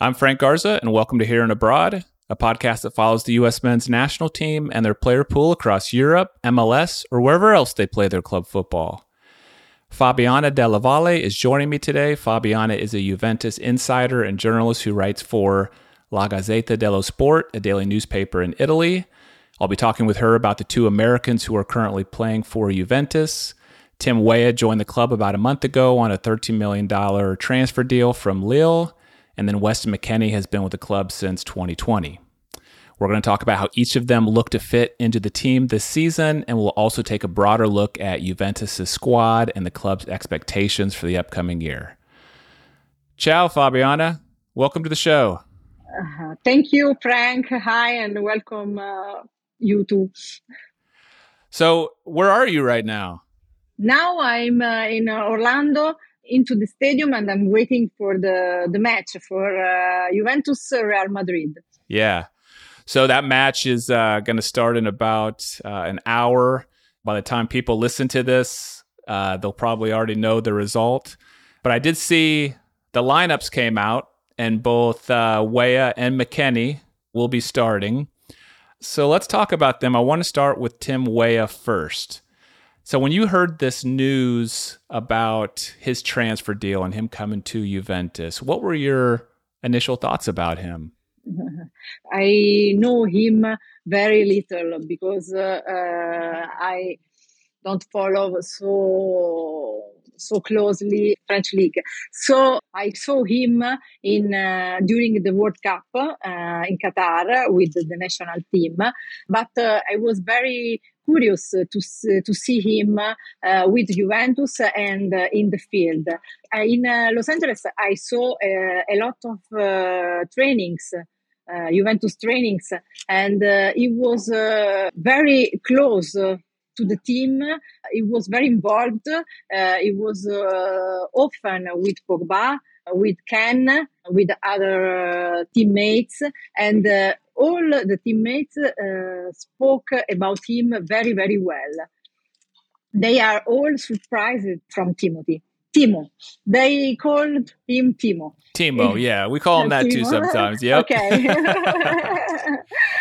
I'm Frank Garza, and welcome to Here and Abroad, a podcast that follows the U.S. men's national team and their player pool across Europe, MLS, or wherever else they play their club football. Fabiana Della Valle is joining me today. Fabiana is a Juventus insider and journalist who writes for La Gazzetta dello Sport, a daily newspaper in Italy. I'll be talking with her about the two Americans who are currently playing for Juventus. Tim Weah joined the club about a month ago on a $13 million transfer deal from Lille and then Weston McKennie has been with the club since 2020. We're going to talk about how each of them look to fit into the team this season, and we'll also take a broader look at Juventus' squad and the club's expectations for the upcoming year. Ciao, Fabiana. Welcome to the show. Uh, thank you, Frank. Hi, and welcome uh, you too. So, where are you right now? Now I'm uh, in Orlando into the stadium and I'm waiting for the the match for uh, Juventus Real Madrid. Yeah. So that match is uh, going to start in about uh, an hour. By the time people listen to this, uh, they'll probably already know the result. But I did see the lineups came out, and both uh, Weah and McKennie will be starting. So let's talk about them. I want to start with Tim Weah first. So when you heard this news about his transfer deal and him coming to Juventus, what were your initial thoughts about him? I know him very little because uh, uh, I don't follow so so closely French league. So I saw him in uh, during the World Cup uh, in Qatar with the national team, but uh, I was very curious to to see him uh, with Juventus and uh, in the field. Uh, in Los Angeles, I saw a lot of trainings. Uh, Juventus trainings, and uh, he was uh, very close to the team. He was very involved. he was often with Pogba, with Ken, with other teammates, and all the teammates uh, spoke about him very, very well. They are all surprised from Timothy. Timo. They called him Timo. Timo, yeah. We call him that Timo. too sometimes. Yep. Okay.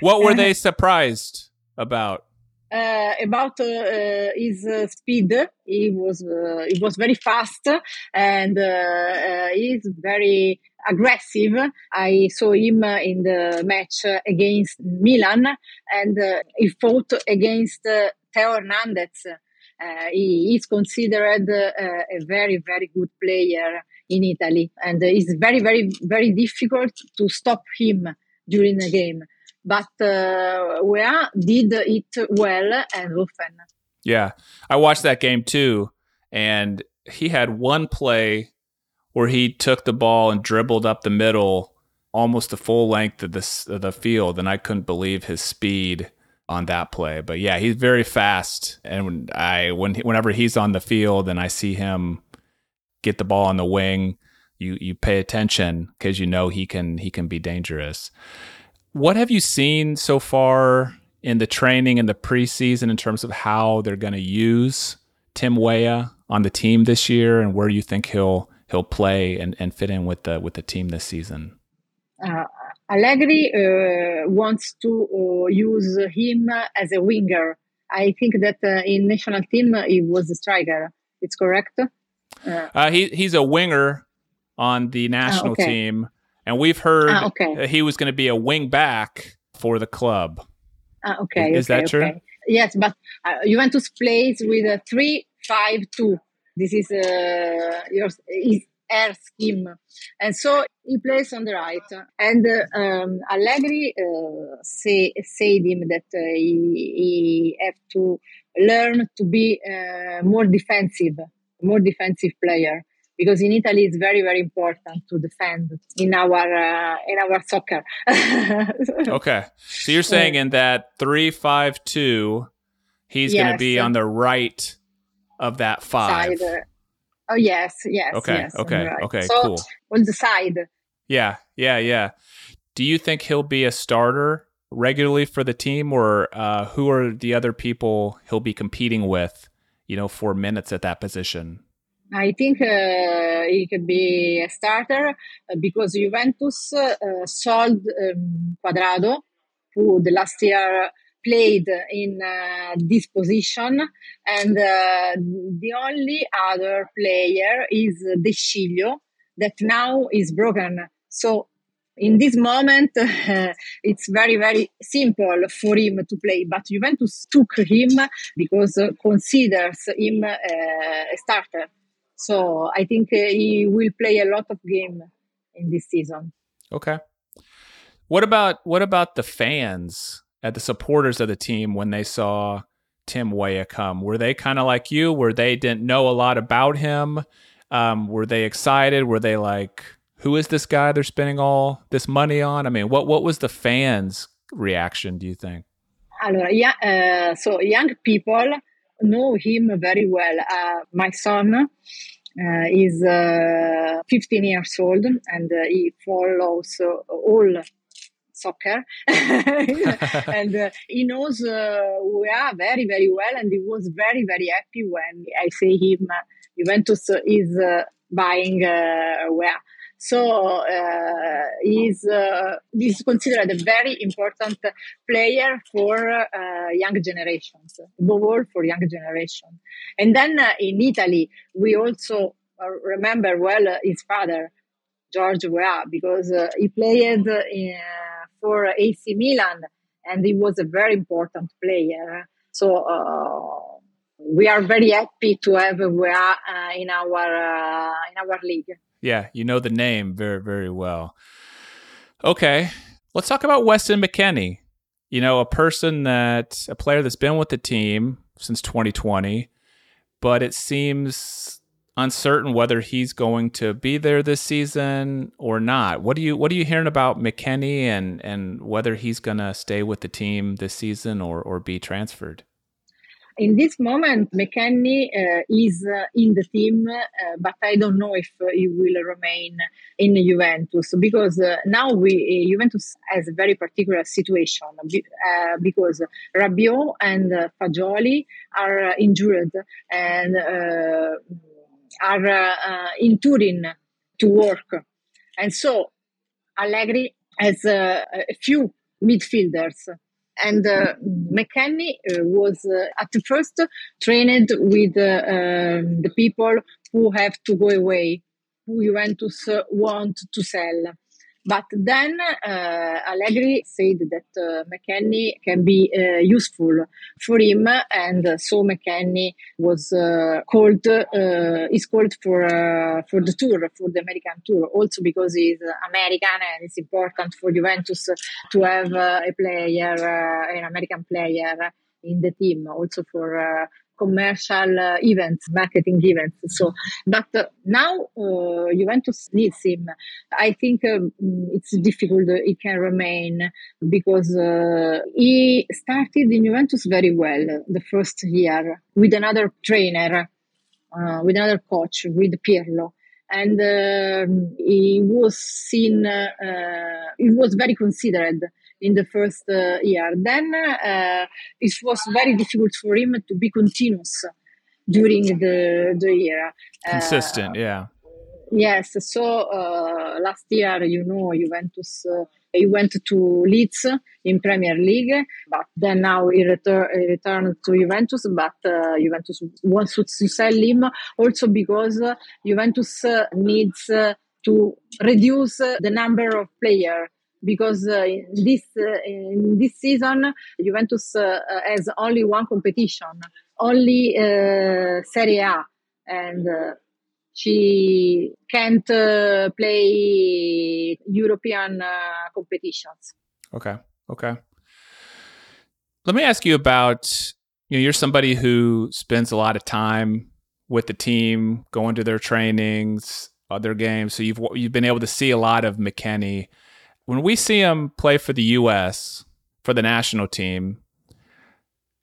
what were they surprised about? Uh, about uh, his uh, speed. He was uh, he was very fast and uh, uh, he's very aggressive. I saw him in the match against Milan, and he fought against Theo Hernandez. he is considered a very very good player in Italy, and it's very very very difficult to stop him during the game but uh, did it well and often. Yeah, I watched that game too, and he had one play where he took the ball and dribbled up the middle almost the full length of the, of the field, and I couldn't believe his speed on that play. But yeah, he's very fast, and when I when whenever he's on the field and I see him get the ball on the wing, you you pay attention because you know he can he can be dangerous. What have you seen so far in the training and the preseason in terms of how they're going to use Tim Weah on the team this year, and where you think he'll he'll play and, and fit in with the with the team this season? Uh, Allegri uh, wants to uh, use him as a winger. I think that uh, in national team he was a striker. It's correct. Uh, he he's a winger on the national okay. team and we've heard ah, okay. he was going to be a wing back for the club. Ah, okay, is, okay, that true? Okay. Yes, but uh, Juventus plays with a three-five-two. This is uh, your is air scheme, and so he plays on the right. And uh, um, Allegri uh, say said him that uh, he, he have to learn to be uh, more defensive, more defensive player because in Italy it's very very important to defend in our uh, in our soccer. okay, so you're saying in that three five two, he's yes. going to be on the right of that five. Side. Oh yes, yes. Okay, yes, okay, right. okay. So, cool. On the side. Yeah, yeah, yeah. Do you think he'll be a starter regularly for the team, or uh, who are the other people he'll be competing with? You know, for minutes at that position. I think uh, he could be a starter uh, because Juventus uh, sold um, Cuadrado, who the last year played in uh, this position, and uh, the only other player is De Sciglio, that now is broken. So in this moment, uh, it's very, very simple for him to play. But Juventus took him because considers him uh, a starter. So I think uh, he will play a lot of game in this season. Okay. What about what about the fans at the supporters of the team when they saw Tim Weah come? Were they kind of like you, where they didn't know a lot about him? Um, were they excited? Were they like, "Who is this guy they're spending all this money on?" I mean, what what was the fans' reaction? Do you think? Allora, yeah, uh, so young people know him very well. Uh, my son uh, is uh, 15 years old and uh, he follows all soccer. And uh, he knows uh, are very very well and he was very very happy when i say him. Uh, juventus is buying uh, Weah so uh, he's uh, considered a very important player for uh, young generations, above all for young generation. And then uh, in Italy, we also uh, remember well uh, his father, George Weah, because he played in, for AC Milan and he was a very important player. So we are very happy to have Weah in our in our league. Yeah, you know the name very, very well. Okay, let's talk about Weston McKennie. You know, a person that, a player that's been with the team since 2020, but it seems uncertain whether he's going to be there this season or not. What do you what are you hearing about McKennie and and whether he's going to stay with the team this season or or be transferred? In this moment, McKennie uh, is uh, in the team, uh, but I don't know if uh, he will remain in Juventus because uh, now we uh, Juventus has a very particular situation because Rabiot and Fagioli are injured and are in Turin to work, and so Allegri has a few midfielders and uh, McKennie uh, was uh, at first trained with uh, um, the people who have to go away, who Juventus want to sell. But then uh, Allegri said that uh, McKennie can be uh, useful for him, and so McKennie was called is called for for the tour for the American tour. Also because he's American and it's important for Juventus to have a player, an American player in the team. Also for commercial uh, events, marketing events. So, but uh, now uh, Juventus needs him. I think um, it's difficult he can remain because uh, he started in Juventus very well the first year with another trainer, uh, with another coach, with Pirlo. And um, he was seen, uh, he was very considered in the first uh, year. Then uh, it was very difficult for him to be continuous during the the year. Uh, Consistent, yeah. Yes. So last year, you know, Juventus. He went to Leeds in Premier League, but then now he, retur- he returned to Juventus. But uh, Juventus wants to sell him also because uh, Juventus uh, needs to reduce the number of players because uh, this uh, in this season Juventus uh, has only one competition, only uh, Serie A, and uh, she can't uh, play European competitions. Okay, okay. Let me ask you about you know you're somebody who spends a lot of time with the team, going to their trainings, other games, so you've you've been able to see a lot of McKennie when we see him play for the U.S. for the national team,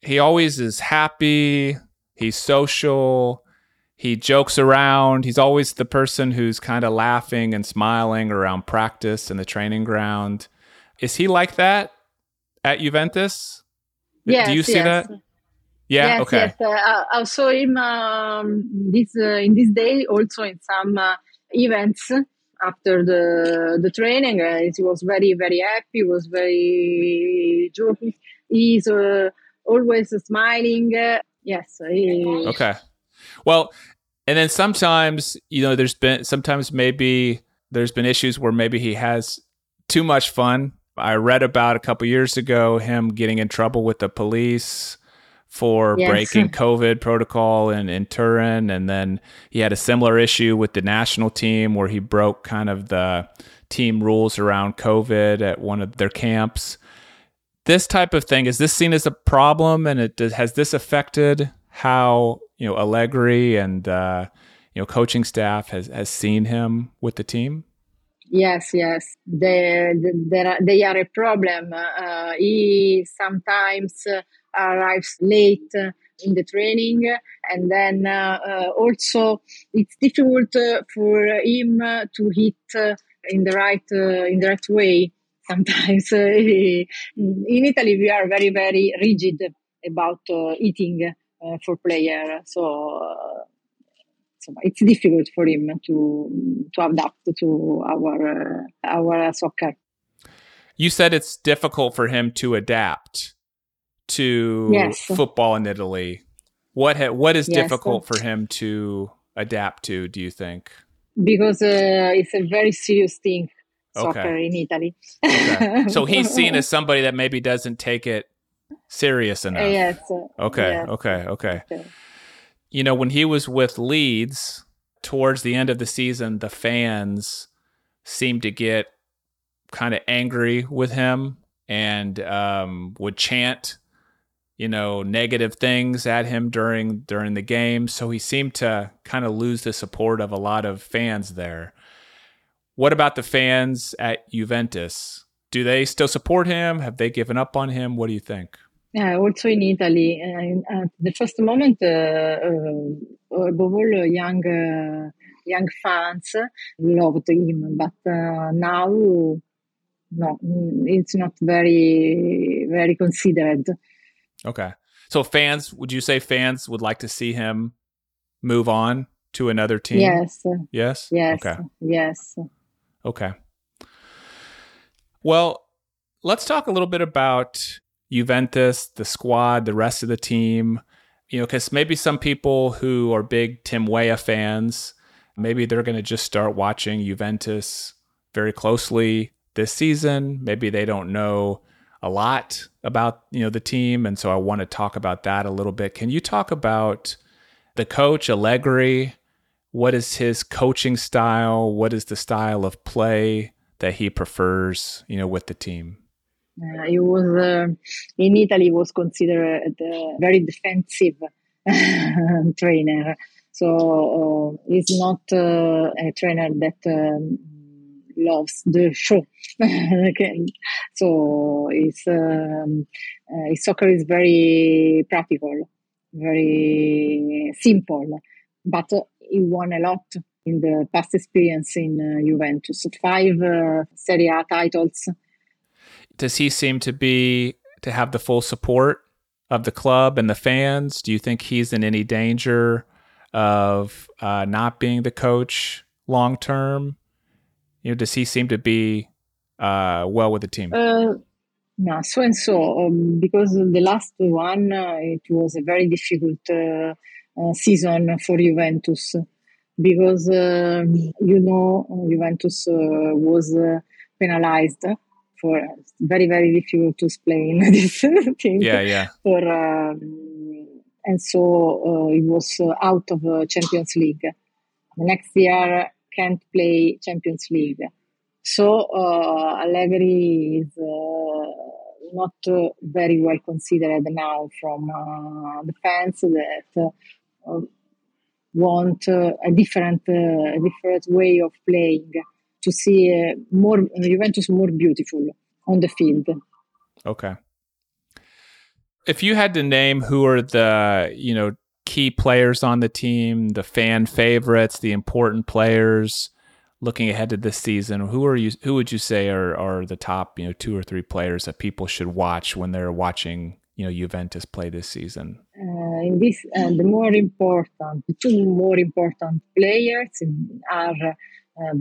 he always is happy. He's social. He jokes around. He's always the person who's kind of laughing and smiling around practice and the training ground. Is he like that at Juventus? Yes, Do you see yes. that? Yeah. yes, okay. yes. Uh, I saw him um, this uh, in this day also in some uh, events after the the training. Uh, he was very very happy. Was very joking. He's uh, always smiling. Uh, yes. He, Okay. Well, and then sometimes, you know, there's been sometimes maybe there's been issues where maybe he has too much fun. I read about a couple years ago him getting in trouble with the police for Yes. breaking COVID protocol in, in Turin. And then he had a similar issue with the national team where he broke kind of the team rules around COVID at one of their camps. This type of thing, is this seen as a problem? And it does, has this affected how, you know, Allegri and, uh, you know, coaching staff has, has seen him with the team? Yes, yes, they they are, they are a problem. Uh, he sometimes uh, arrives late in the training, and then uh, also it's difficult uh, for him uh, to hit in the right in the right way. Sometimes in Italy we are very very rigid about eating for player, so. So it's difficult for him to to adapt to our uh, our soccer. You said it's difficult for him to adapt to Yes. football in Italy. What ha- what is Yes. difficult for him to adapt to? Do you think? because uh, it's a very serious thing soccer Okay. in Italy. Okay. so he's seen as somebody that maybe doesn't take it serious Uh, enough. yes. Okay. yes. Okay. Okay. Okay. You know, when he was with Leeds towards the end of the season, the fans seemed to get kind of angry with him and um, would chant, you know, negative things at him during during the game. So he seemed to kind of lose the support of a lot of fans there. What about the fans at Juventus? Do they still support him? Have they given up on him? What do you think? Yeah, also in Italy, uh, at the first moment, uh, uh, above all, uh, young uh, young fans loved him, but uh, now, no, it's not very very considered. Okay. So fans, would you say fans would like to see him move on to another team? Yes, Yes. yes, Okay. yes. Okay. Well, let's talk a little bit about Juventus, the squad, the rest of the team. You know, because maybe some people who are big Tim Weah fans, maybe they're going to just start watching Juventus very closely this season. Maybe they don't know a lot about you know the team, and so I want to talk about that a little bit. Can you talk about the coach Allegri? What is his coaching style? What is the style of play that he prefers? You know, with the team. Uh, he was uh, in Italy was considered a very defensive trainer. So uh, he's not uh, a trainer that um, loves the show. Okay. So it's um, uh, soccer is very practical, very simple, but he won a lot in the past experience in uh, Juventus. Five uh, Serie A titles. Does he seem to be to have the full support of the club and the fans? Do you think he's in any danger of uh, not being the coach long term? You know, does he seem to be uh, well with the team? Uh, no, so and so, um, because the last one, uh, it was a very difficult uh, uh, season for Juventus because, um, you know, Juventus uh, was uh, penalized for very, very difficult to explain this thing. yeah, yeah. For, um, and so uh, it was uh, out of uh, Champions League. The next year can't play Champions League. So uh, Allegri is uh, not very well considered now from uh, the fans that want a different a different way of playing to see uh, more Juventus more beautiful on the field. Okay. If you had to name who are the, you know, key players on the team, the fan favorites, the important players looking ahead to this season, who are you who would you say are are the top, you know, two or three players that people should watch when they're watching, you know, Juventus play this season? Uh, in this, uh, the more important, the two more important players are uh,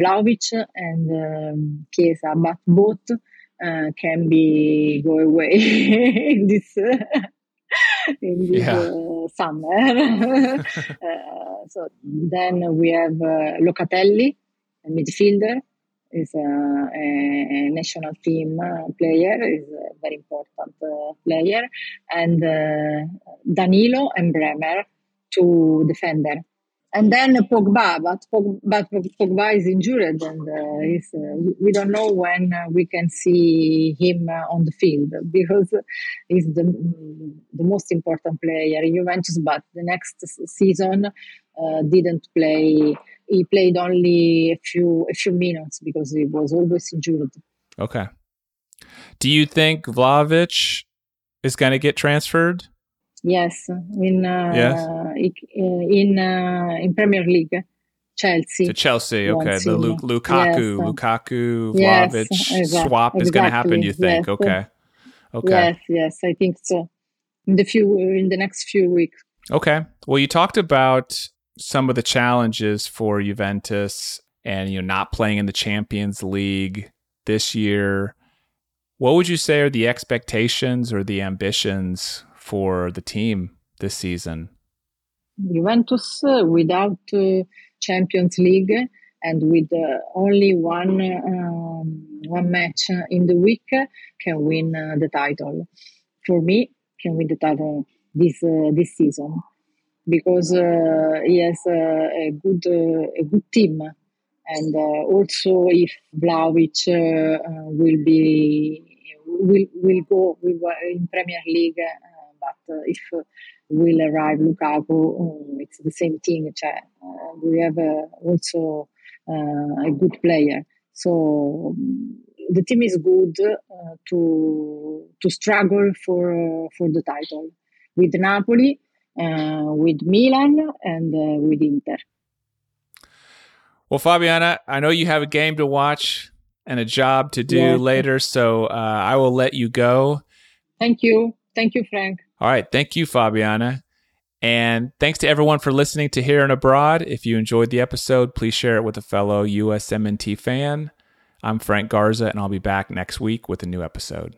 and um, Chiesa, but both uh, can be go away in this in this yeah. uh, summer. uh, so then we have uh, Locatelli, a midfielder, is a, a national team uh, player, is a very important uh, player, and uh, Danilo and Bremer, two defender. And then Pogba, but Pogba, but Pogba is injured, and uh, uh, we don't know when uh, we can see him on the field because he's the the most important player in Juventus. But the next season didn't play he played only a few a few minutes because he was always injured. Okay. Do you think Vlahovic is going to get transferred? Yes, in uh, yes. in uh, in Premier League, Chelsea. To Chelsea, okay. The Lu- Lukaku, yes. Lukaku, Vlahovic yes, exactly. swap is going to happen. You think? Yes. Okay. Okay. Yes, yes, I think so. In the few in the next few weeks. Okay. Well, you talked about some of the challenges for Juventus and you know not playing in the Champions League this year. What would you say are the expectations or the ambitions for the team this season? Juventus uh, without uh, Champions League and with uh, only one um, one match in the week can win uh, the title. For me, can win the title this uh, this season because uh, he has a good uh, a good team, and uh, also if Vlahovic will be will will go in Premier League, but if will arrive Lukaku, um, it's the same thing. we have also a good player, so the team is good uh, to to struggle for uh, for the title. With Napoli, uh, with Milan and uh, with Inter. Well, Fabiana, I know you have a game to watch and a job to do yes. later, so uh, I will let you go. Thank you. Thank you, Frank. All right. Thank you, Fabiana. And thanks to everyone for listening to Here and Abroad. If you enjoyed the episode, please share it with a fellow USMNT fan. I'm Frank Garza, and I'll be back next week with a new episode.